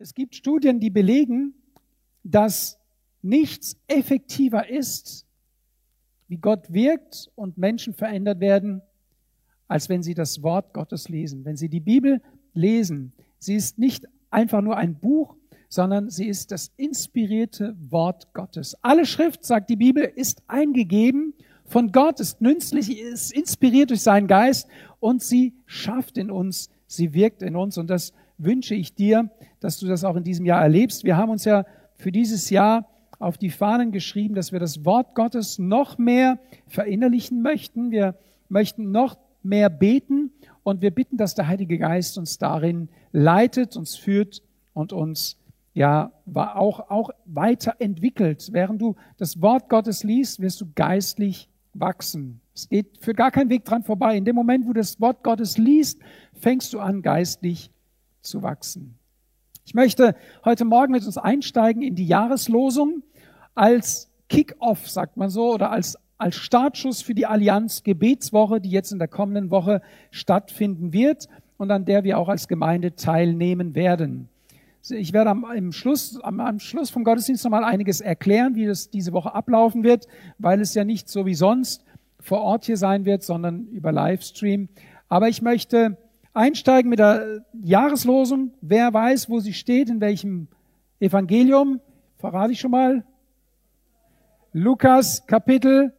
Es gibt Studien, die belegen, dass nichts effektiver ist, wie Gott wirkt und Menschen verändert werden, als wenn sie das Wort Gottes lesen. Wenn sie die Bibel lesen, sie ist nicht einfach nur ein Buch, sondern sie ist das inspirierte Wort Gottes. Alle Schrift, sagt die Bibel, ist eingegeben von Gott, ist nützlich, ist inspiriert durch seinen Geist und sie schafft in uns, sie wirkt in uns und das wünsche ich dir, dass du das auch in diesem Jahr erlebst. Wir haben uns ja für dieses Jahr auf die Fahnen geschrieben, dass wir das Wort Gottes noch mehr verinnerlichen möchten. Wir möchten noch mehr beten und wir bitten, dass der Heilige Geist uns darin leitet, uns führt und uns ja auch, auch weiterentwickelt. Während du das Wort Gottes liest, wirst du geistlich wachsen. Es geht für gar keinen Weg dran vorbei. In dem Moment, wo du das Wort Gottes liest, fängst du an, geistlich zu wachsen. Ich möchte heute Morgen mit uns einsteigen in die Jahreslosung als Kick-off, sagt man so, oder als, als Startschuss für die Allianz Gebetswoche, die jetzt in der kommenden Woche stattfinden wird und an der wir auch als Gemeinde teilnehmen werden. Ich werde am, im Schluss, am, am Schluss vom Gottesdienst nochmal einiges erklären, wie das diese Woche ablaufen wird, weil es ja nicht so wie sonst vor Ort hier sein wird, sondern über Livestream. Aber ich möchte einsteigen mit der Jahreslosung. Wer weiß, wo sie steht, in welchem Evangelium? Verrate ich schon mal. Lukas Kapitel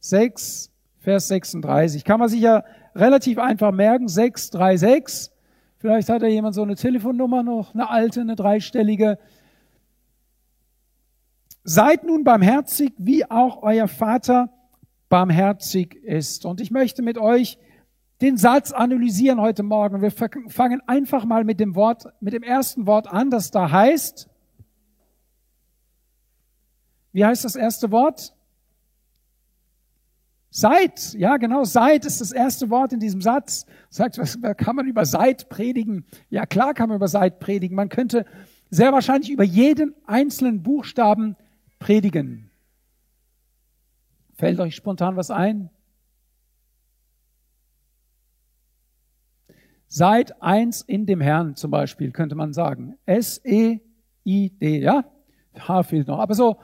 6, Vers 36. Kann man sich ja relativ einfach merken. 636. Vielleicht hat ja jemand so eine Telefonnummer noch, eine alte, eine dreistellige. Seid nun barmherzig, wie auch euer Vater barmherzig ist. Und ich möchte mit euch den Satz analysieren heute Morgen. Wir fangen einfach mal mit dem Wort, mit dem ersten Wort an, das da heißt. Wie heißt das erste Wort? Seid, ja genau, seid ist das erste Wort in diesem Satz. Sagt, was kann man über seid predigen? Ja klar kann man über seid predigen. Man könnte sehr wahrscheinlich über jeden einzelnen Buchstaben predigen. Fällt euch spontan was ein? Seid eins in dem Herrn zum Beispiel, könnte man sagen. S-E-I-D, ja? H fehlt noch. Aber so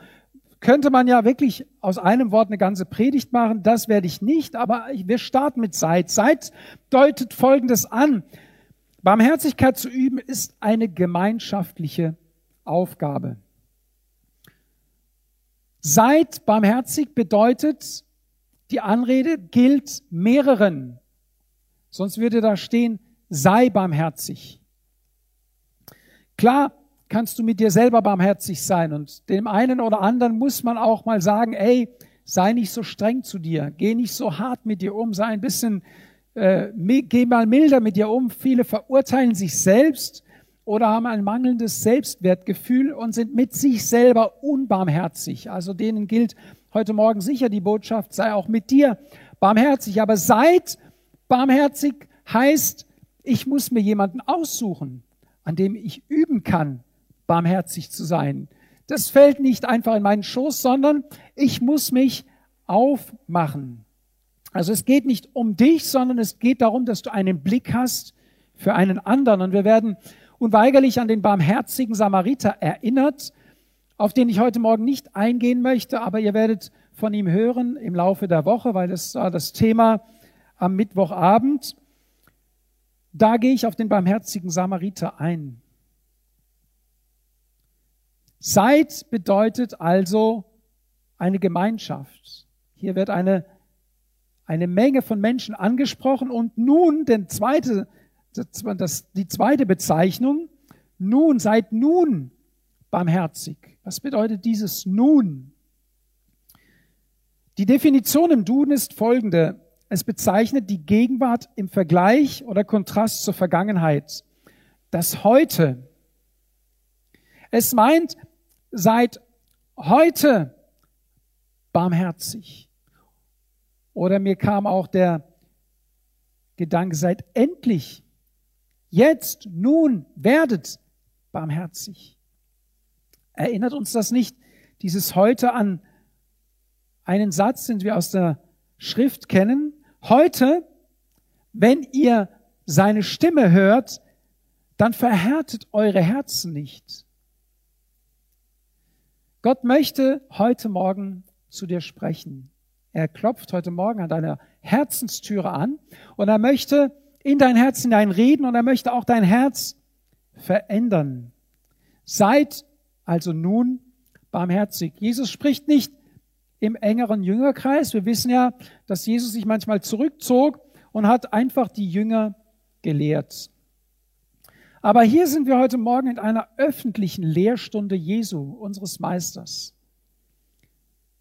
könnte man ja wirklich aus einem Wort eine ganze Predigt machen. Das werde ich nicht, aber wir starten mit Seid. Seid deutet Folgendes an. Barmherzigkeit zu üben ist eine gemeinschaftliche Aufgabe. Seid barmherzig bedeutet, die Anrede gilt mehreren. Sonst würde da stehen, sei barmherzig. Klar kannst du mit dir selber barmherzig sein und dem einen oder anderen muss man auch mal sagen, ey, sei nicht so streng zu dir, geh nicht so hart mit dir um, sei ein bisschen, äh, geh mal milder mit dir um. Viele verurteilen sich selbst oder haben ein mangelndes Selbstwertgefühl und sind mit sich selber unbarmherzig. Also denen gilt heute Morgen sicher die Botschaft, sei auch mit dir barmherzig. Aber seid barmherzig heißt, ich muss mir jemanden aussuchen, an dem ich üben kann, barmherzig zu sein. Das fällt nicht einfach in meinen Schoß, sondern ich muss mich aufmachen. Also es geht nicht um dich, sondern es geht darum, dass du einen Blick hast für einen anderen. Und wir werden unweigerlich an den barmherzigen Samariter erinnert, auf den ich heute Morgen nicht eingehen möchte, aber ihr werdet von ihm hören im Laufe der Woche, weil das war das Thema am Mittwochabend. Da gehe ich auf den barmherzigen Samariter ein. Seid bedeutet also eine Gemeinschaft. Hier wird eine, eine Menge von Menschen angesprochen und nun den zweite, das, die zweite Bezeichnung, nun, seid nun barmherzig. Was bedeutet dieses nun? Die Definition im Duden ist folgende. Es bezeichnet die Gegenwart im Vergleich oder Kontrast zur Vergangenheit. Das Heute. Es meint, seid heute barmherzig. Oder mir kam auch der Gedanke, seid endlich, jetzt, nun, werdet barmherzig. Erinnert uns das nicht, dieses heute an einen Satz, den wir aus der Schrift kennen. Heute, wenn ihr seine Stimme hört, dann verhärtet eure Herzen nicht. Gott möchte heute Morgen zu dir sprechen. Er klopft heute Morgen an deiner Herzenstüre an und er möchte in dein Herz hineinreden und er möchte auch dein Herz verändern. Seid also nun barmherzig. Jesus spricht nicht im engeren Jüngerkreis. Wir wissen ja, dass Jesus sich manchmal zurückzog und hat einfach die Jünger gelehrt. Aber hier sind wir heute Morgen in einer öffentlichen Lehrstunde Jesu, unseres Meisters.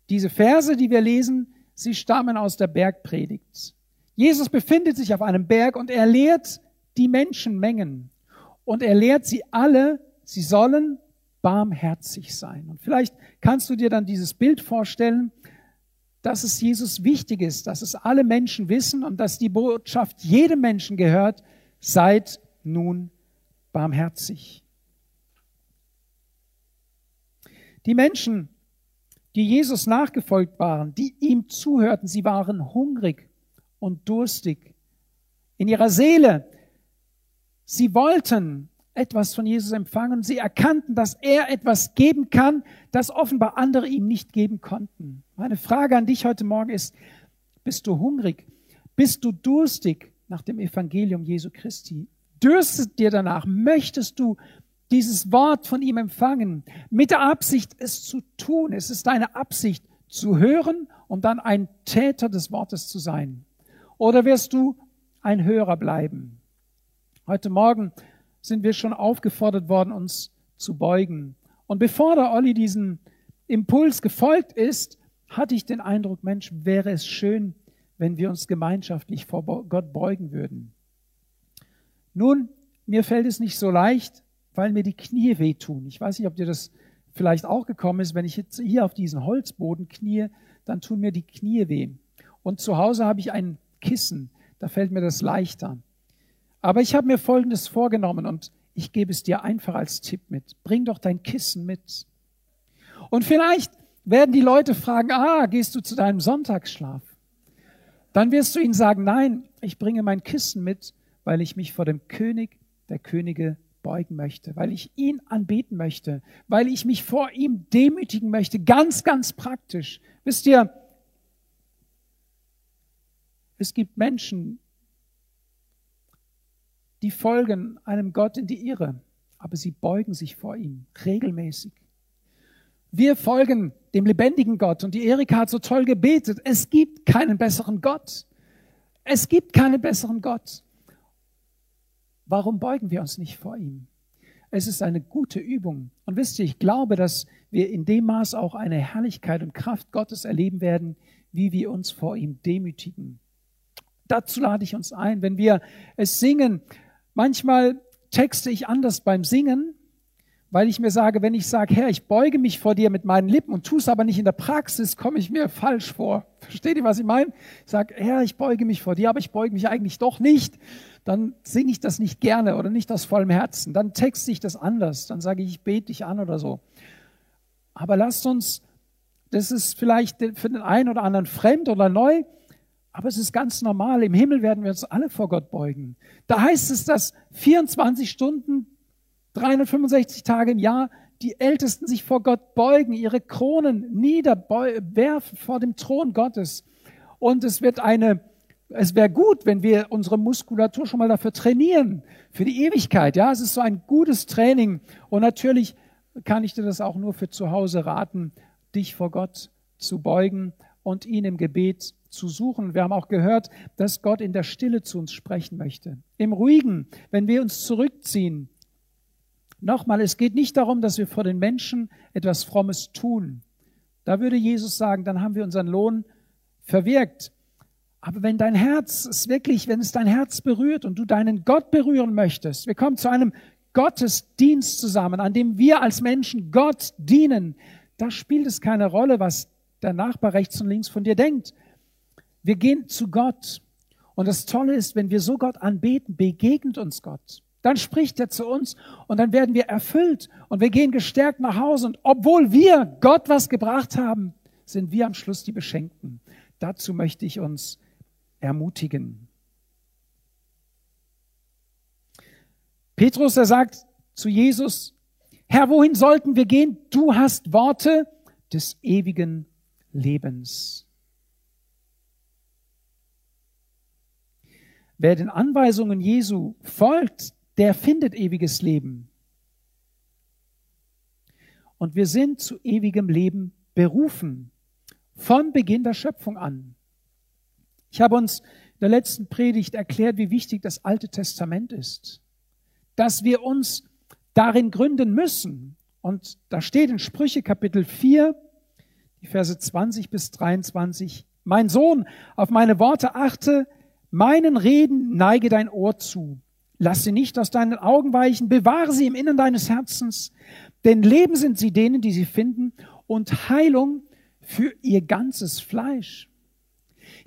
Diese Verse, die wir lesen, sie stammen aus der Bergpredigt. Jesus befindet sich auf einem Berg und er lehrt die Menschenmengen. Und er lehrt sie alle, sie sollen barmherzig sein. Und vielleicht kannst du dir dann dieses Bild vorstellen, dass es Jesus wichtig ist, dass es alle Menschen wissen und dass die Botschaft jedem Menschen gehört, seid nun barmherzig. Die Menschen, die Jesus nachgefolgt waren, die ihm zuhörten, sie waren hungrig und durstig in ihrer Seele. Sie wollten etwas von Jesus empfangen. Sie erkannten, dass er etwas geben kann, das offenbar andere ihm nicht geben konnten. Meine Frage an dich heute Morgen ist, bist du hungrig? Bist du durstig nach dem Evangelium Jesu Christi? dürstet dir danach, möchtest du dieses Wort von ihm empfangen, mit der Absicht, es zu tun. Es ist deine Absicht, zu hören und dann ein Täter des Wortes zu sein. Oder wirst du ein Hörer bleiben? Heute Morgen sind wir schon aufgefordert worden, uns zu beugen. Und bevor der Olli diesen Impuls gefolgt ist, hatte ich den Eindruck, Mensch, wäre es schön, wenn wir uns gemeinschaftlich vor Gott beugen würden. Nun, mir fällt es nicht so leicht, weil mir die Knie wehtun. Ich weiß nicht, ob dir das vielleicht auch gekommen ist. Wenn ich jetzt hier auf diesen Holzboden knie, dann tun mir die Knie weh. Und zu Hause habe ich ein Kissen. Da fällt mir das leichter. Aber ich habe mir Folgendes vorgenommen und ich gebe es dir einfach als Tipp mit. Bring doch dein Kissen mit. Und vielleicht werden die Leute fragen, ah, gehst du zu deinem Sonntagsschlaf? Dann wirst du ihnen sagen, nein, ich bringe mein Kissen mit, weil ich mich vor dem König der Könige beugen möchte, weil ich ihn anbeten möchte, weil ich mich vor ihm demütigen möchte, ganz, ganz praktisch. Wisst ihr, es gibt Menschen, die folgen einem Gott in die Irre, aber sie beugen sich vor ihm regelmäßig. Wir folgen dem lebendigen Gott und die Erika hat so toll gebetet. Es gibt keinen besseren Gott. Es gibt keinen besseren Gott. Warum beugen wir uns nicht vor ihm? Es ist eine gute Übung. Und wisst ihr, ich glaube, dass wir in dem Maß auch eine Herrlichkeit und Kraft Gottes erleben werden, wie wir uns vor ihm demütigen. Dazu lade ich uns ein, wenn wir es singen. Manchmal texte ich anders beim Singen, weil ich mir sage, wenn ich sage, Herr, ich beuge mich vor dir mit meinen Lippen und tue es aber nicht in der Praxis, komme ich mir falsch vor. Versteht ihr, was ich meine? Ich sage, Herr, ich beuge mich vor dir, aber ich beuge mich eigentlich doch nicht dann singe ich das nicht gerne oder nicht aus vollem Herzen. Dann texte ich das anders. Dann sage ich, ich bete dich an oder so. Aber lasst uns, das ist vielleicht für den einen oder anderen fremd oder neu, aber es ist ganz normal. Im Himmel werden wir uns alle vor Gott beugen. Da heißt es, dass 24 Stunden, 365 Tage im Jahr die Ältesten sich vor Gott beugen, ihre Kronen niederwerfen vor dem Thron Gottes. Und es wird eine es wäre gut, wenn wir unsere Muskulatur schon mal dafür trainieren, für die Ewigkeit. Ja, es ist so ein gutes Training. Und natürlich kann ich dir das auch nur für zu Hause raten, dich vor Gott zu beugen und ihn im Gebet zu suchen. Wir haben auch gehört, dass Gott in der Stille zu uns sprechen möchte. Im Ruhigen, wenn wir uns zurückziehen. Nochmal, es geht nicht darum, dass wir vor den Menschen etwas Frommes tun. Da würde Jesus sagen, dann haben wir unseren Lohn verwirkt. Aber wenn dein Herz es wirklich, wenn es dein Herz berührt und du deinen Gott berühren möchtest, wir kommen zu einem Gottesdienst zusammen, an dem wir als Menschen Gott dienen, da spielt es keine Rolle, was der Nachbar rechts und links von dir denkt. Wir gehen zu Gott. Und das Tolle ist, wenn wir so Gott anbeten, begegnet uns Gott. Dann spricht er zu uns und dann werden wir erfüllt und wir gehen gestärkt nach Hause. Und obwohl wir Gott was gebracht haben, sind wir am Schluss die Beschenkten. Dazu möchte ich uns ermutigen. Petrus, er sagt zu Jesus, Herr, wohin sollten wir gehen? Du hast Worte des ewigen Lebens. Wer den Anweisungen Jesu folgt, der findet ewiges Leben. Und wir sind zu ewigem Leben berufen, von Beginn der Schöpfung an. Ich habe uns in der letzten Predigt erklärt, wie wichtig das Alte Testament ist, dass wir uns darin gründen müssen. Und da steht in Sprüche Kapitel 4, die Verse 20 bis 23, mein Sohn, auf meine Worte achte, meinen Reden neige dein Ohr zu. Lass sie nicht aus deinen Augen weichen, bewahre sie im Innern deines Herzens, denn Leben sind sie denen, die sie finden, und Heilung für ihr ganzes Fleisch.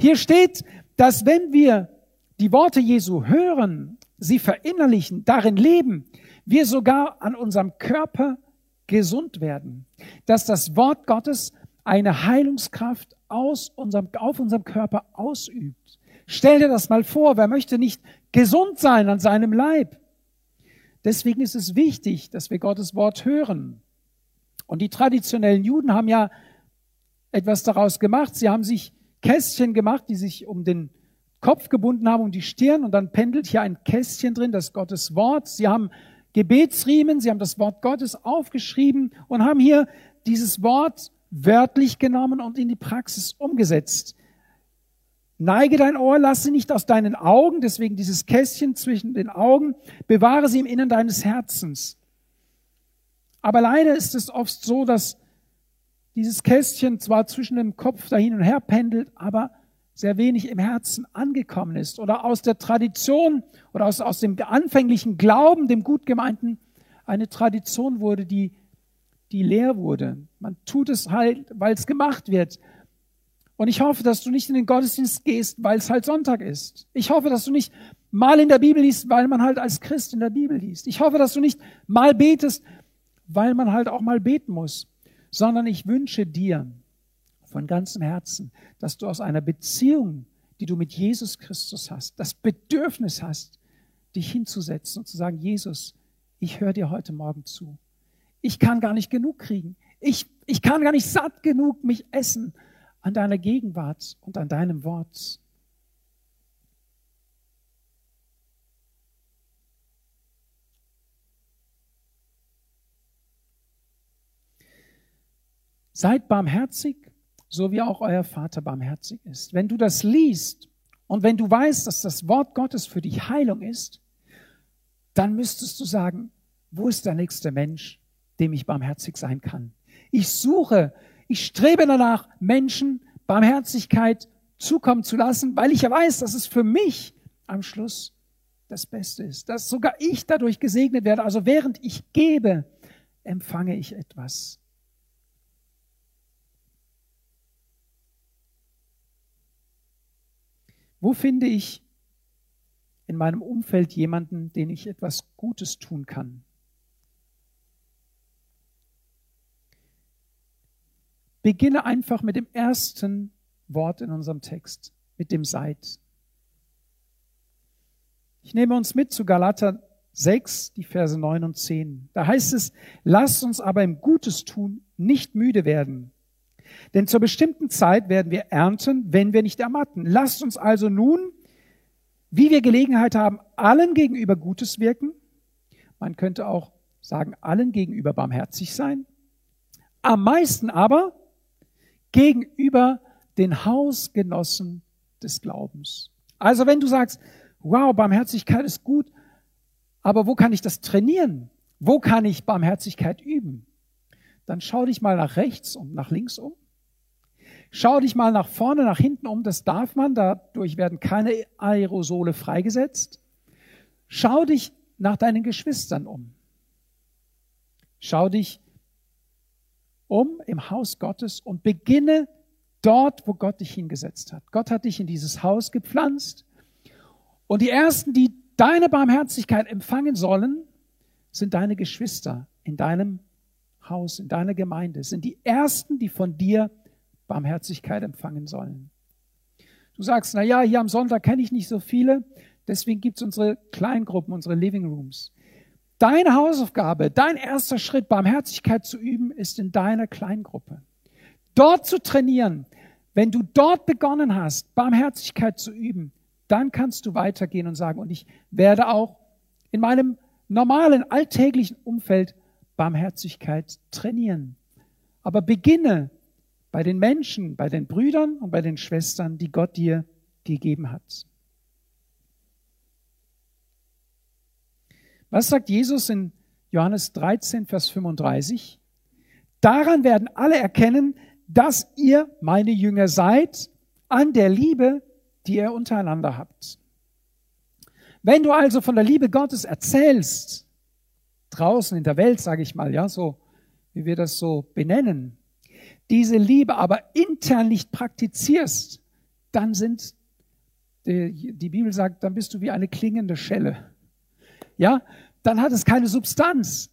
Hier steht, dass wenn wir die Worte Jesu hören, sie verinnerlichen, darin leben, wir sogar an unserem Körper gesund werden, dass das Wort Gottes eine Heilungskraft aus unserem, auf unserem Körper ausübt. Stell dir das mal vor, wer möchte nicht gesund sein an seinem Leib? Deswegen ist es wichtig, dass wir Gottes Wort hören. Und die traditionellen Juden haben ja etwas daraus gemacht. Sie haben sich Kästchen gemacht, die sich um den Kopf gebunden haben, um die Stirn, und dann pendelt hier ein Kästchen drin, das Gottes Wort. Sie haben Gebetsriemen, sie haben das Wort Gottes aufgeschrieben und haben hier dieses Wort wörtlich genommen und in die Praxis umgesetzt. Neige dein Ohr, lass sie nicht aus deinen Augen, deswegen dieses Kästchen zwischen den Augen, bewahre sie im Innern deines Herzens. Aber leider ist es oft so, dass dieses Kästchen zwar zwischen dem Kopf da hin und her pendelt, aber sehr wenig im Herzen angekommen ist oder aus der Tradition oder aus, aus dem anfänglichen Glauben, dem gut gemeinten, eine Tradition wurde, die, die leer wurde. Man tut es halt, weil es gemacht wird. Und ich hoffe, dass du nicht in den Gottesdienst gehst, weil es halt Sonntag ist. Ich hoffe, dass du nicht mal in der Bibel liest, weil man halt als Christ in der Bibel liest. Ich hoffe, dass du nicht mal betest, weil man halt auch mal beten muss, sondern ich wünsche dir, von ganzem Herzen, dass du aus einer Beziehung, die du mit Jesus Christus hast, das Bedürfnis hast, dich hinzusetzen und zu sagen, Jesus, ich höre dir heute Morgen zu. Ich kann gar nicht genug kriegen. Ich, ich kann gar nicht satt genug mich essen an deiner Gegenwart und an deinem Wort. Seid barmherzig, so wie auch euer Vater barmherzig ist. Wenn du das liest und wenn du weißt, dass das Wort Gottes für dich Heilung ist, dann müsstest du sagen, wo ist der nächste Mensch, dem ich barmherzig sein kann? Ich suche, ich strebe danach, Menschen Barmherzigkeit zukommen zu lassen, weil ich ja weiß, dass es für mich am Schluss das Beste ist, dass sogar ich dadurch gesegnet werde. Also während ich gebe, empfange ich etwas. Wo finde ich in meinem Umfeld jemanden, den ich etwas Gutes tun kann? Beginne einfach mit dem ersten Wort in unserem Text, mit dem Seid. Ich nehme uns mit zu Galater 6, die Verse 9 und 10. Da heißt es, lasst uns aber im Gutes tun nicht müde werden, denn zur bestimmten Zeit werden wir ernten, wenn wir nicht ermatten. Lasst uns also nun, wie wir Gelegenheit haben, allen gegenüber Gutes wirken. Man könnte auch sagen, allen gegenüber barmherzig sein. Am meisten aber gegenüber den Hausgenossen des Glaubens. Also wenn du sagst, wow, Barmherzigkeit ist gut, aber wo kann ich das trainieren? Wo kann ich Barmherzigkeit üben? dann schau dich mal nach rechts und nach links um. Schau dich mal nach vorne, nach hinten um, das darf man, dadurch werden keine Aerosole freigesetzt. Schau dich nach deinen Geschwistern um. Schau dich um im Haus Gottes und beginne dort, wo Gott dich hingesetzt hat. Gott hat dich in dieses Haus gepflanzt. Und die Ersten, die deine Barmherzigkeit empfangen sollen, sind deine Geschwister in deinem Haus, in deiner Gemeinde, sind die Ersten, die von dir Barmherzigkeit empfangen sollen. Du sagst, na ja, hier am Sonntag kenne ich nicht so viele, deswegen gibt es unsere Kleingruppen, unsere Living Rooms. Deine Hausaufgabe, dein erster Schritt, Barmherzigkeit zu üben, ist in deiner Kleingruppe. Dort zu trainieren. Wenn du dort begonnen hast, Barmherzigkeit zu üben, dann kannst du weitergehen und sagen, und ich werde auch in meinem normalen, alltäglichen Umfeld Barmherzigkeit trainieren. Aber beginne bei den Menschen, bei den Brüdern und bei den Schwestern, die Gott dir gegeben hat. Was sagt Jesus in Johannes 13, Vers 35? Daran werden alle erkennen, dass ihr meine Jünger seid, an der Liebe, die ihr untereinander habt. Wenn du also von der Liebe Gottes erzählst, draußen in der Welt, sage ich mal, ja, so wie wir das so benennen, diese Liebe aber intern nicht praktizierst, dann sind, die, die Bibel sagt, dann bist du wie eine klingende Schelle. Ja, dann hat es keine Substanz.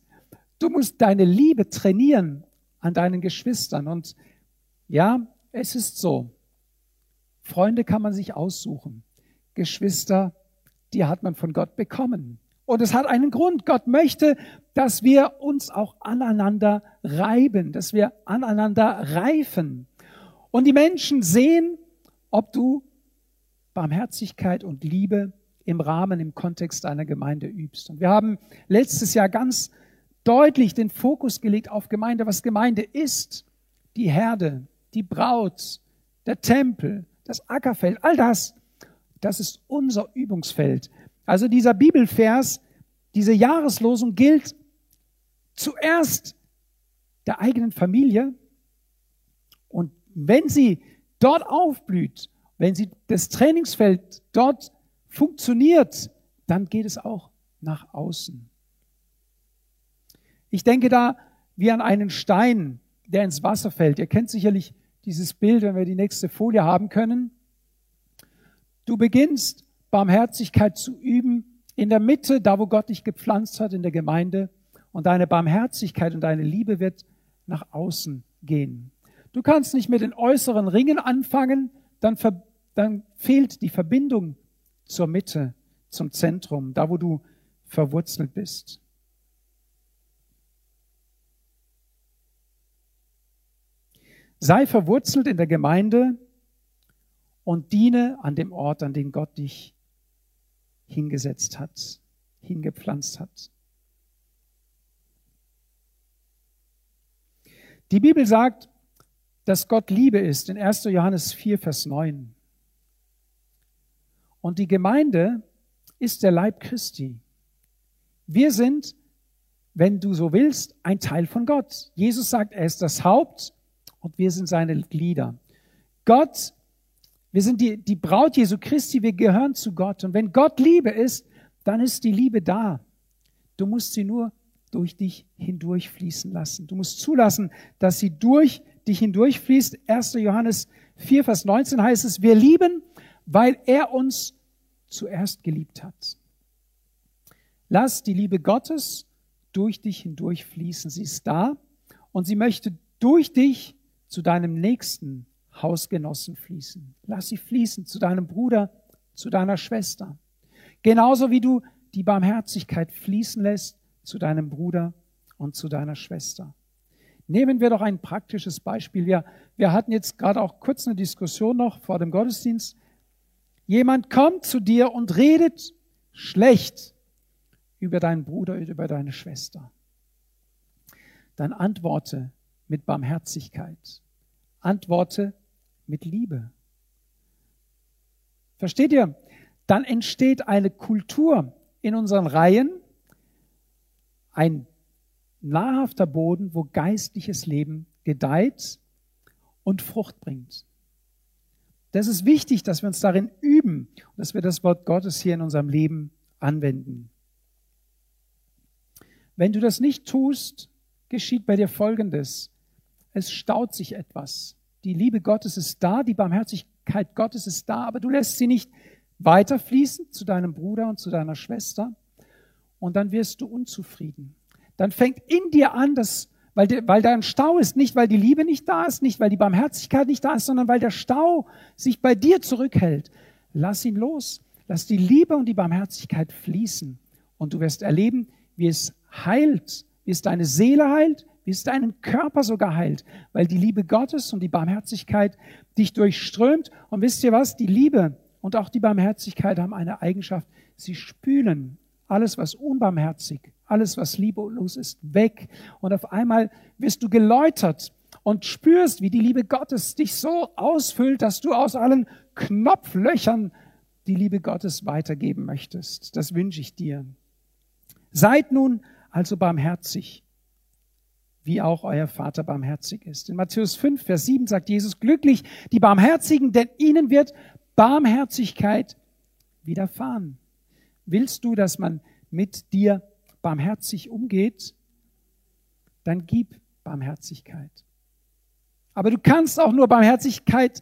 Du musst deine Liebe trainieren an deinen Geschwistern. Und ja, es ist so. Freunde kann man sich aussuchen. Geschwister, die hat man von Gott bekommen. Und es hat einen Grund. Gott möchte, dass wir uns auch aneinander reiben, dass wir aneinander reifen. Und die Menschen sehen, ob du Barmherzigkeit und Liebe im Rahmen, im Kontext einer Gemeinde übst. Und wir haben letztes Jahr ganz deutlich den Fokus gelegt auf Gemeinde, was Gemeinde ist. Die Herde, die Braut, der Tempel, das Ackerfeld, all das, das ist unser Übungsfeld. Also dieser Bibelvers, diese Jahreslosung gilt zuerst der eigenen Familie. Und wenn sie dort aufblüht, wenn sie das Trainingsfeld dort funktioniert, dann geht es auch nach außen. Ich denke da wie an einen Stein, der ins Wasser fällt. Ihr kennt sicherlich dieses Bild, wenn wir die nächste Folie haben können. Du beginnst Barmherzigkeit zu üben in der Mitte, da wo Gott dich gepflanzt hat in der Gemeinde. Und deine Barmherzigkeit und deine Liebe wird nach außen gehen. Du kannst nicht mit den äußeren Ringen anfangen, dann, dann fehlt die Verbindung zur Mitte, zum Zentrum, da wo du verwurzelt bist. Sei verwurzelt in der Gemeinde und diene an dem Ort, an den Gott dich hingesetzt hat, hingepflanzt hat. Die Bibel sagt, dass Gott Liebe ist in 1. Johannes 4, Vers 9. Und die Gemeinde ist der Leib Christi. Wir sind, wenn du so willst, ein Teil von Gott. Jesus sagt, er ist das Haupt und wir sind seine Glieder. Gott, wir sind die, die Braut Jesu Christi, wir gehören zu Gott. Und wenn Gott Liebe ist, dann ist die Liebe da. Du musst sie nur durch dich hindurchfließen lassen. Du musst zulassen, dass sie durch dich hindurchfließt. 1. Johannes 4, Vers 19 heißt es, wir lieben, weil er uns zuerst geliebt hat. Lass die Liebe Gottes durch dich hindurch fließen. Sie ist da und sie möchte durch dich zu deinem nächsten Hausgenossen fließen. Lass sie fließen zu deinem Bruder, zu deiner Schwester. Genauso wie du die Barmherzigkeit fließen lässt zu deinem Bruder und zu deiner Schwester. Nehmen wir doch ein praktisches Beispiel. Wir, wir hatten jetzt gerade auch kurz eine Diskussion noch vor dem Gottesdienst Jemand kommt zu dir und redet schlecht über deinen Bruder oder über deine Schwester. Dann antworte mit Barmherzigkeit. Antworte mit Liebe. Versteht ihr? Dann entsteht eine Kultur in unseren Reihen, ein nahrhafter Boden, wo geistliches Leben gedeiht und Frucht bringt. Das ist wichtig, dass wir uns darin üben und dass wir das Wort Gottes hier in unserem Leben anwenden. Wenn du das nicht tust, geschieht bei dir Folgendes. Es staut sich etwas. Die Liebe Gottes ist da, die Barmherzigkeit Gottes ist da, aber du lässt sie nicht weiterfließen zu deinem Bruder und zu deiner Schwester und dann wirst du unzufrieden. Dann fängt in dir an, dass weil, de, weil da ein Stau ist, nicht weil die Liebe nicht da ist, nicht weil die Barmherzigkeit nicht da ist, sondern weil der Stau sich bei dir zurückhält. Lass ihn los. Lass die Liebe und die Barmherzigkeit fließen. Und du wirst erleben, wie es heilt, wie es deine Seele heilt, wie es deinen Körper sogar heilt, weil die Liebe Gottes und die Barmherzigkeit dich durchströmt. Und wisst ihr was? Die Liebe und auch die Barmherzigkeit haben eine Eigenschaft. Sie spülen alles, was unbarmherzig, alles, was liebelos ist, weg. Und auf einmal wirst du geläutert und spürst, wie die Liebe Gottes dich so ausfüllt, dass du aus allen Knopflöchern die Liebe Gottes weitergeben möchtest. Das wünsche ich dir. Seid nun also barmherzig, wie auch euer Vater barmherzig ist. In Matthäus 5, Vers 7 sagt Jesus, glücklich die Barmherzigen, denn ihnen wird Barmherzigkeit widerfahren. Willst du, dass man mit dir barmherzig umgeht, dann gib Barmherzigkeit. Aber du kannst auch nur Barmherzigkeit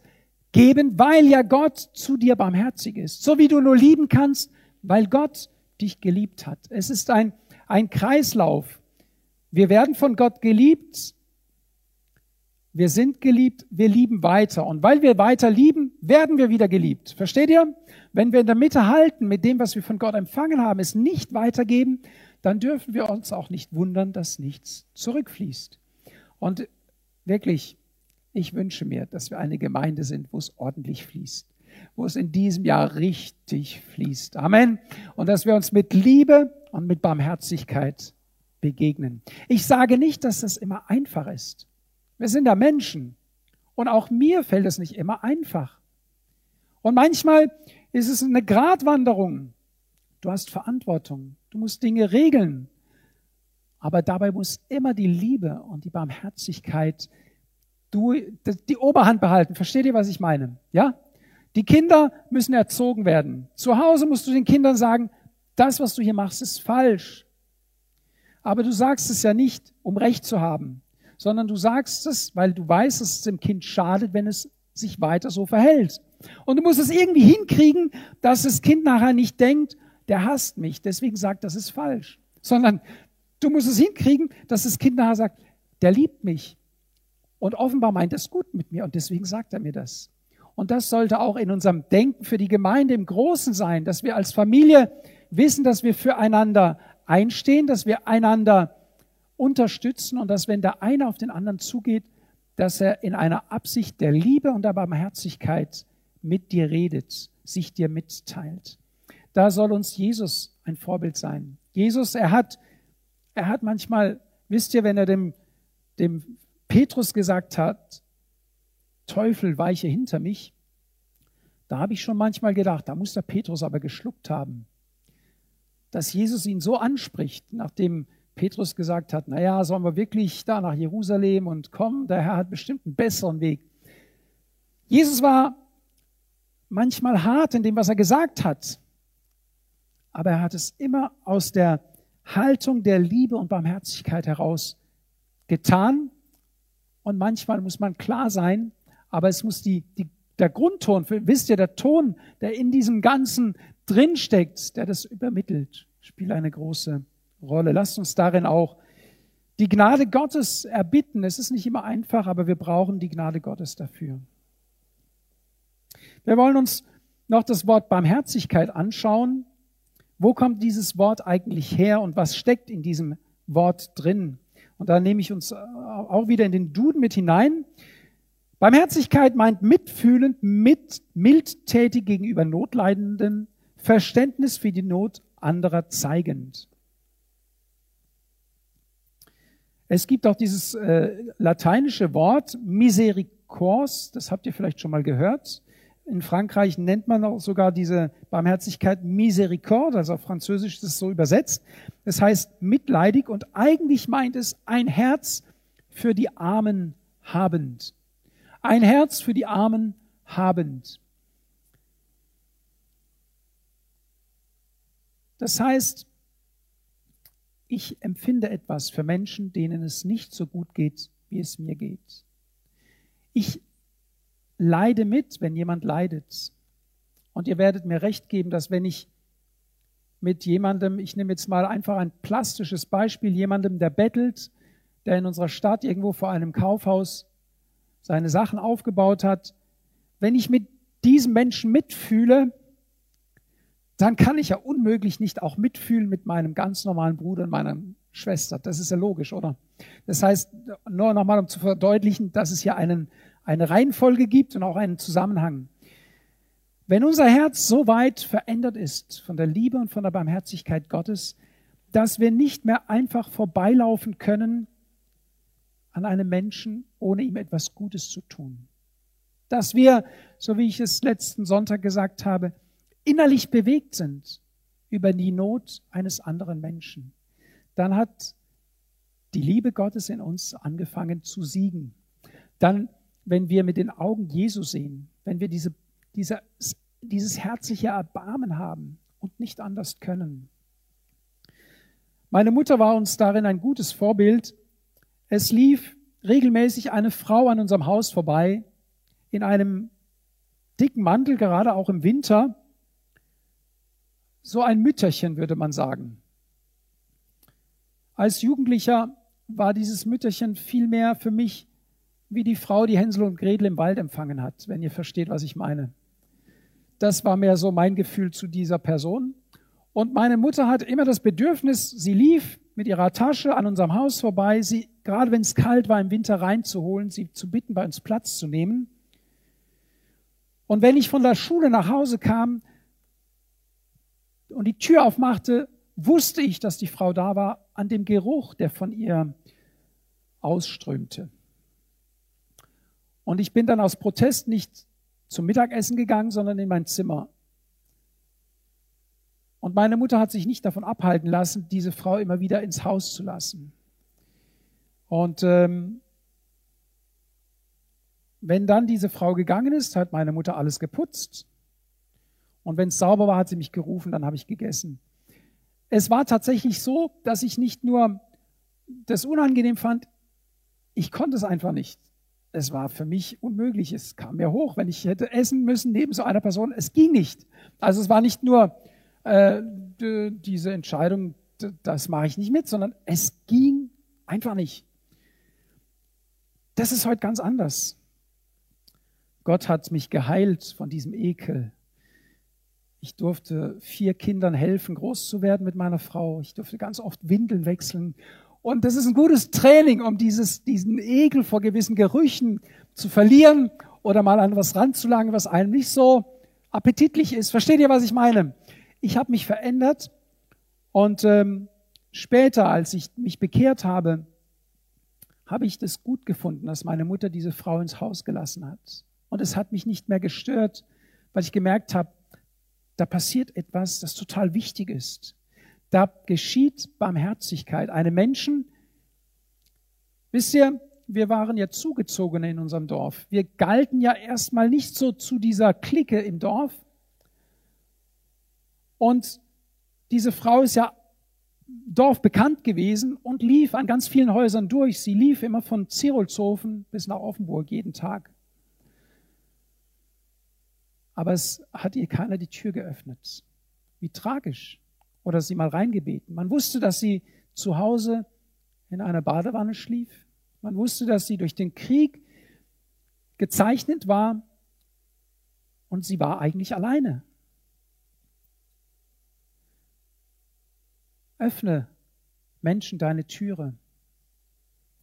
geben, weil ja Gott zu dir barmherzig ist. So wie du nur lieben kannst, weil Gott dich geliebt hat. Es ist ein, ein Kreislauf. Wir werden von Gott geliebt. Wir sind geliebt. Wir lieben weiter. Und weil wir weiter lieben, werden wir wieder geliebt. Versteht ihr? Wenn wir in der Mitte halten mit dem, was wir von Gott empfangen haben, es nicht weitergeben, dann dürfen wir uns auch nicht wundern, dass nichts zurückfließt. Und wirklich, ich wünsche mir, dass wir eine Gemeinde sind, wo es ordentlich fließt, wo es in diesem Jahr richtig fließt. Amen. Und dass wir uns mit Liebe und mit Barmherzigkeit begegnen. Ich sage nicht, dass das immer einfach ist. Wir sind ja Menschen. Und auch mir fällt es nicht immer einfach. Und manchmal ist es eine Gratwanderung. Du hast Verantwortung. Du musst Dinge regeln. Aber dabei muss immer die Liebe und die Barmherzigkeit du, die Oberhand behalten. Versteht ihr, was ich meine? Ja? Die Kinder müssen erzogen werden. Zu Hause musst du den Kindern sagen, das, was du hier machst, ist falsch. Aber du sagst es ja nicht, um Recht zu haben, sondern du sagst es, weil du weißt, dass es dem Kind schadet, wenn es sich weiter so verhält. Und du musst es irgendwie hinkriegen, dass das Kind nachher nicht denkt, der hasst mich, deswegen sagt, das ist falsch. Sondern du musst es hinkriegen, dass das Kind nachher sagt, der liebt mich. Und offenbar meint es gut mit mir und deswegen sagt er mir das. Und das sollte auch in unserem Denken für die Gemeinde im Großen sein, dass wir als Familie wissen, dass wir füreinander einstehen, dass wir einander unterstützen und dass wenn der eine auf den anderen zugeht, dass er in einer Absicht der Liebe und der Barmherzigkeit mit dir redet, sich dir mitteilt. Da soll uns Jesus ein Vorbild sein. Jesus, er hat, er hat manchmal, wisst ihr, wenn er dem, dem Petrus gesagt hat, Teufel, weiche hinter mich, da habe ich schon manchmal gedacht, da muss der Petrus aber geschluckt haben. Dass Jesus ihn so anspricht, nachdem Petrus gesagt hat, naja, sollen wir wirklich da nach Jerusalem und kommen, der Herr hat bestimmt einen besseren Weg. Jesus war manchmal hart in dem, was er gesagt hat, aber er hat es immer aus der Haltung der Liebe und Barmherzigkeit heraus getan und manchmal muss man klar sein, aber es muss die, die, der Grundton, wisst ihr, der Ton, der in diesem Ganzen drinsteckt, der das übermittelt, spielt eine große Rolle. Lasst uns darin auch die Gnade Gottes erbitten. Es ist nicht immer einfach, aber wir brauchen die Gnade Gottes dafür. Wir wollen uns noch das Wort Barmherzigkeit anschauen. Wo kommt dieses Wort eigentlich her und was steckt in diesem Wort drin? Und da nehme ich uns auch wieder in den Duden mit hinein. Barmherzigkeit meint mitfühlend, mit, mildtätig gegenüber Notleidenden, Verständnis für die Not anderer zeigend. Es gibt auch dieses äh, lateinische Wort misericors, das habt ihr vielleicht schon mal gehört. In Frankreich nennt man auch sogar diese Barmherzigkeit Miséricorde, also auf Französisch ist es so übersetzt. Das heißt mitleidig und eigentlich meint es ein Herz für die Armen habend. Ein Herz für die Armen habend. Das heißt, ich empfinde etwas für Menschen, denen es nicht so gut geht, wie es mir geht. Ich leide mit, wenn jemand leidet. Und ihr werdet mir recht geben, dass wenn ich mit jemandem, ich nehme jetzt mal einfach ein plastisches Beispiel, jemandem, der bettelt, der in unserer Stadt irgendwo vor einem Kaufhaus seine Sachen aufgebaut hat, wenn ich mit diesem Menschen mitfühle, dann kann ich ja unmöglich nicht auch mitfühlen mit meinem ganz normalen Bruder und meiner Schwester. Das ist ja logisch, oder? Das heißt, nur nochmal, um zu verdeutlichen, dass es hier einen, eine Reihenfolge gibt und auch einen Zusammenhang. Wenn unser Herz so weit verändert ist von der Liebe und von der Barmherzigkeit Gottes, dass wir nicht mehr einfach vorbeilaufen können an einem Menschen, ohne ihm etwas Gutes zu tun. Dass wir, so wie ich es letzten Sonntag gesagt habe, innerlich bewegt sind über die Not eines anderen Menschen, dann hat die Liebe Gottes in uns angefangen zu siegen. Dann, wenn wir mit den Augen Jesu sehen, wenn wir diese, diese, dieses herzliche Erbarmen haben und nicht anders können. Meine Mutter war uns darin ein gutes Vorbild. Es lief regelmäßig eine Frau an unserem Haus vorbei in einem dicken Mantel, gerade auch im Winter, so ein Mütterchen, würde man sagen. Als Jugendlicher war dieses Mütterchen vielmehr für mich wie die Frau, die Hänsel und Gretel im Wald empfangen hat, wenn ihr versteht, was ich meine. Das war mehr so mein Gefühl zu dieser Person. Und meine Mutter hatte immer das Bedürfnis, sie lief mit ihrer Tasche an unserem Haus vorbei, sie, gerade wenn es kalt war, im Winter reinzuholen, sie zu bitten, bei uns Platz zu nehmen. Und wenn ich von der Schule nach Hause kam, und die Tür aufmachte, wusste ich, dass die Frau da war, an dem Geruch, der von ihr ausströmte. Und ich bin dann aus Protest nicht zum Mittagessen gegangen, sondern in mein Zimmer. Und meine Mutter hat sich nicht davon abhalten lassen, diese Frau immer wieder ins Haus zu lassen. Und ähm, wenn dann diese Frau gegangen ist, hat meine Mutter alles geputzt, und wenn es sauber war, hat sie mich gerufen, dann habe ich gegessen. Es war tatsächlich so, dass ich nicht nur das unangenehm fand, ich konnte es einfach nicht. Es war für mich unmöglich. Es kam mir hoch, wenn ich hätte essen müssen neben so einer Person. Es ging nicht. Also es war nicht nur äh, diese Entscheidung, das mache ich nicht mit, sondern es ging einfach nicht. Das ist heute ganz anders. Gott hat mich geheilt von diesem Ekel, ich durfte vier Kindern helfen, groß zu werden mit meiner Frau. Ich durfte ganz oft Windeln wechseln. Und das ist ein gutes Training, um dieses, diesen Ekel vor gewissen Gerüchen zu verlieren oder mal an was ranzulangen, was einem nicht so appetitlich ist. Versteht ihr, was ich meine? Ich habe mich verändert und ähm, später, als ich mich bekehrt habe, habe ich das gut gefunden, dass meine Mutter diese Frau ins Haus gelassen hat. Und es hat mich nicht mehr gestört, weil ich gemerkt habe, da passiert etwas, das total wichtig ist. Da geschieht Barmherzigkeit. Eine Menschen, wisst ihr, wir waren ja Zugezogene in unserem Dorf. Wir galten ja erstmal nicht so zu dieser Clique im Dorf. Und diese Frau ist ja Dorf bekannt gewesen und lief an ganz vielen Häusern durch. Sie lief immer von Zerolzhofen bis nach Offenburg jeden Tag aber es hat ihr keiner die Tür geöffnet. Wie tragisch. Oder sie mal reingebeten. Man wusste, dass sie zu Hause in einer Badewanne schlief. Man wusste, dass sie durch den Krieg gezeichnet war und sie war eigentlich alleine. Öffne Menschen deine Türe.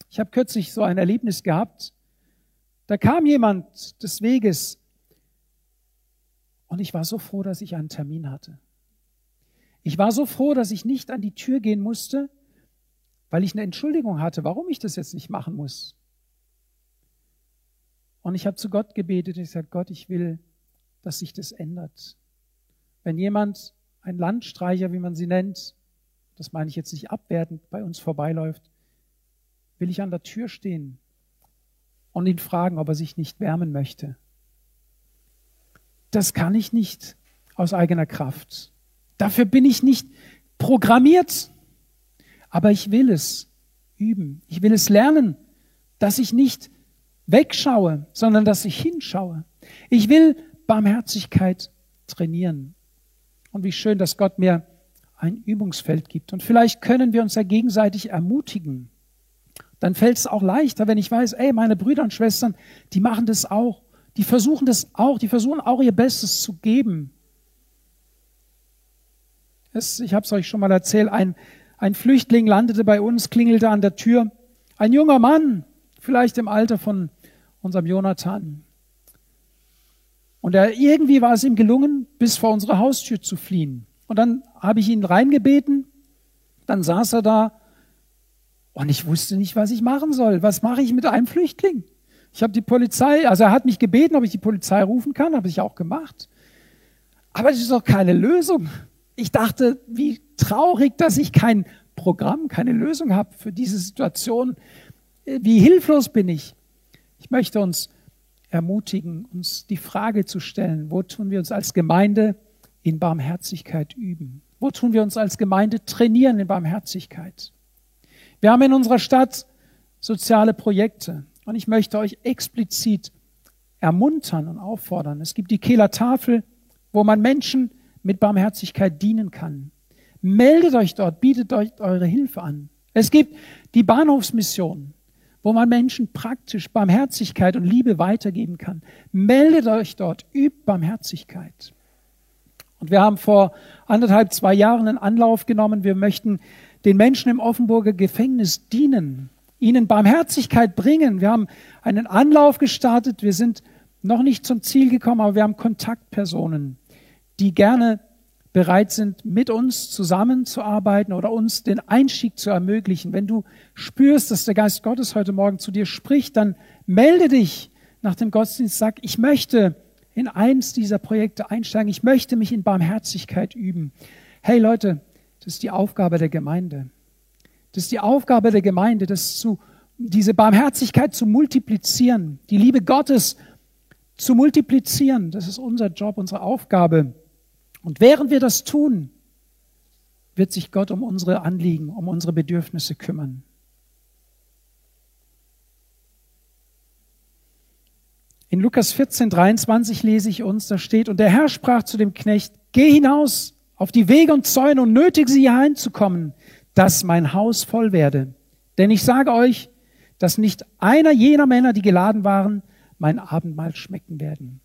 Ich habe kürzlich so ein Erlebnis gehabt. Da kam jemand des Weges und ich war so froh, dass ich einen Termin hatte. Ich war so froh, dass ich nicht an die Tür gehen musste, weil ich eine Entschuldigung hatte, warum ich das jetzt nicht machen muss. Und ich habe zu Gott gebetet und gesagt, Gott, ich will, dass sich das ändert. Wenn jemand, ein Landstreicher, wie man sie nennt, das meine ich jetzt nicht abwertend, bei uns vorbeiläuft, will ich an der Tür stehen und ihn fragen, ob er sich nicht wärmen möchte das kann ich nicht aus eigener Kraft. Dafür bin ich nicht programmiert. Aber ich will es üben. Ich will es lernen, dass ich nicht wegschaue, sondern dass ich hinschaue. Ich will Barmherzigkeit trainieren. Und wie schön, dass Gott mir ein Übungsfeld gibt. Und vielleicht können wir uns ja gegenseitig ermutigen. Dann fällt es auch leichter, wenn ich weiß, ey, meine Brüder und Schwestern, die machen das auch die versuchen das auch, die versuchen auch ihr Bestes zu geben. Es, ich habe es euch schon mal erzählt, ein, ein Flüchtling landete bei uns, klingelte an der Tür. Ein junger Mann, vielleicht im Alter von unserem Jonathan. Und er, irgendwie war es ihm gelungen, bis vor unsere Haustür zu fliehen. Und dann habe ich ihn reingebeten, dann saß er da und ich wusste nicht, was ich machen soll. Was mache ich mit einem Flüchtling? Ich habe die Polizei, also er hat mich gebeten, ob ich die Polizei rufen kann, habe ich auch gemacht. Aber das ist doch keine Lösung. Ich dachte, wie traurig, dass ich kein Programm, keine Lösung habe für diese Situation. Wie hilflos bin ich. Ich möchte uns ermutigen, uns die Frage zu stellen, wo tun wir uns als Gemeinde in Barmherzigkeit üben? Wo tun wir uns als Gemeinde trainieren in Barmherzigkeit? Wir haben in unserer Stadt soziale Projekte und ich möchte euch explizit ermuntern und auffordern. Es gibt die Kehler Tafel, wo man Menschen mit Barmherzigkeit dienen kann. Meldet euch dort, bietet euch eure Hilfe an. Es gibt die Bahnhofsmission, wo man Menschen praktisch Barmherzigkeit und Liebe weitergeben kann. Meldet euch dort, übt Barmherzigkeit. Und wir haben vor anderthalb, zwei Jahren einen Anlauf genommen. Wir möchten den Menschen im Offenburger Gefängnis dienen, ihnen Barmherzigkeit bringen. Wir haben einen Anlauf gestartet. Wir sind noch nicht zum Ziel gekommen, aber wir haben Kontaktpersonen, die gerne bereit sind, mit uns zusammenzuarbeiten oder uns den Einstieg zu ermöglichen. Wenn du spürst, dass der Geist Gottes heute Morgen zu dir spricht, dann melde dich nach dem Gottesdienst, sag, ich möchte in eins dieser Projekte einsteigen, ich möchte mich in Barmherzigkeit üben. Hey Leute, das ist die Aufgabe der Gemeinde. Das ist die Aufgabe der Gemeinde, das zu, diese Barmherzigkeit zu multiplizieren, die Liebe Gottes zu multiplizieren. Das ist unser Job, unsere Aufgabe. Und während wir das tun, wird sich Gott um unsere Anliegen, um unsere Bedürfnisse kümmern. In Lukas 14, 23 lese ich uns, da steht, und der Herr sprach zu dem Knecht, geh hinaus auf die Wege und Zäune und nötige sie hereinzukommen, dass mein Haus voll werde. Denn ich sage euch, dass nicht einer jener Männer, die geladen waren, mein Abendmahl schmecken werden.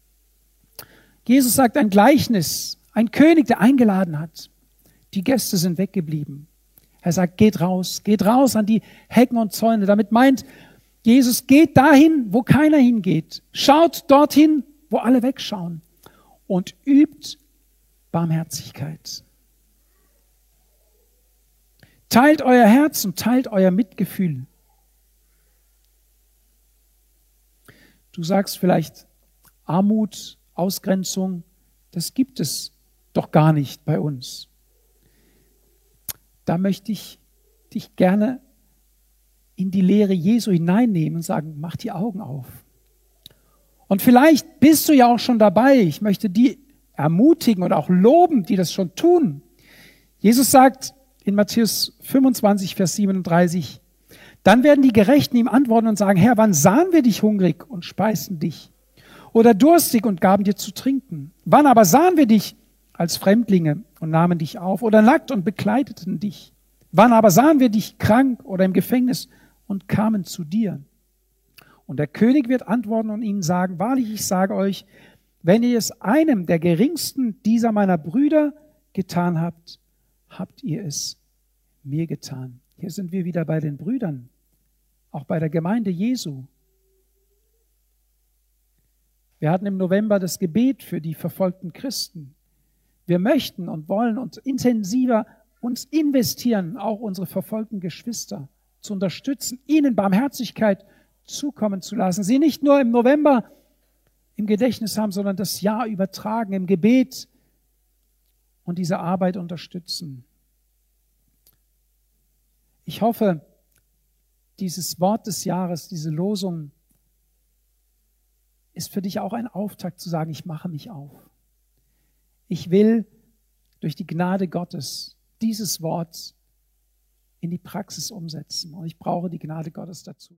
Jesus sagt ein Gleichnis, ein König, der eingeladen hat. Die Gäste sind weggeblieben. Er sagt, geht raus, geht raus an die Hecken und Zäune. Damit meint Jesus, geht dahin, wo keiner hingeht. Schaut dorthin, wo alle wegschauen. Und übt Barmherzigkeit. Teilt euer Herz und teilt euer Mitgefühl. Du sagst vielleicht Armut, Ausgrenzung, das gibt es doch gar nicht bei uns. Da möchte ich dich gerne in die Lehre Jesu hineinnehmen und sagen, mach die Augen auf. Und vielleicht bist du ja auch schon dabei. Ich möchte die ermutigen und auch loben, die das schon tun. Jesus sagt in Matthäus 25, Vers 37, dann werden die Gerechten ihm antworten und sagen, Herr, wann sahen wir dich hungrig und speisten dich? Oder durstig und gaben dir zu trinken? Wann aber sahen wir dich als Fremdlinge und nahmen dich auf? Oder nackt und bekleideten dich? Wann aber sahen wir dich krank oder im Gefängnis und kamen zu dir? Und der König wird antworten und ihnen sagen, wahrlich, ich sage euch, wenn ihr es einem der geringsten dieser meiner Brüder getan habt, habt ihr es mir getan. Hier sind wir wieder bei den Brüdern, auch bei der Gemeinde Jesu. Wir hatten im November das Gebet für die verfolgten Christen. Wir möchten und wollen uns intensiver uns investieren, auch unsere verfolgten Geschwister zu unterstützen, ihnen Barmherzigkeit zukommen zu lassen, sie nicht nur im November im Gedächtnis haben, sondern das Jahr übertragen, im Gebet und diese Arbeit unterstützen. Ich hoffe, dieses Wort des Jahres, diese Losung, ist für dich auch ein Auftakt zu sagen, ich mache mich auf. Ich will durch die Gnade Gottes dieses Wort in die Praxis umsetzen und ich brauche die Gnade Gottes dazu.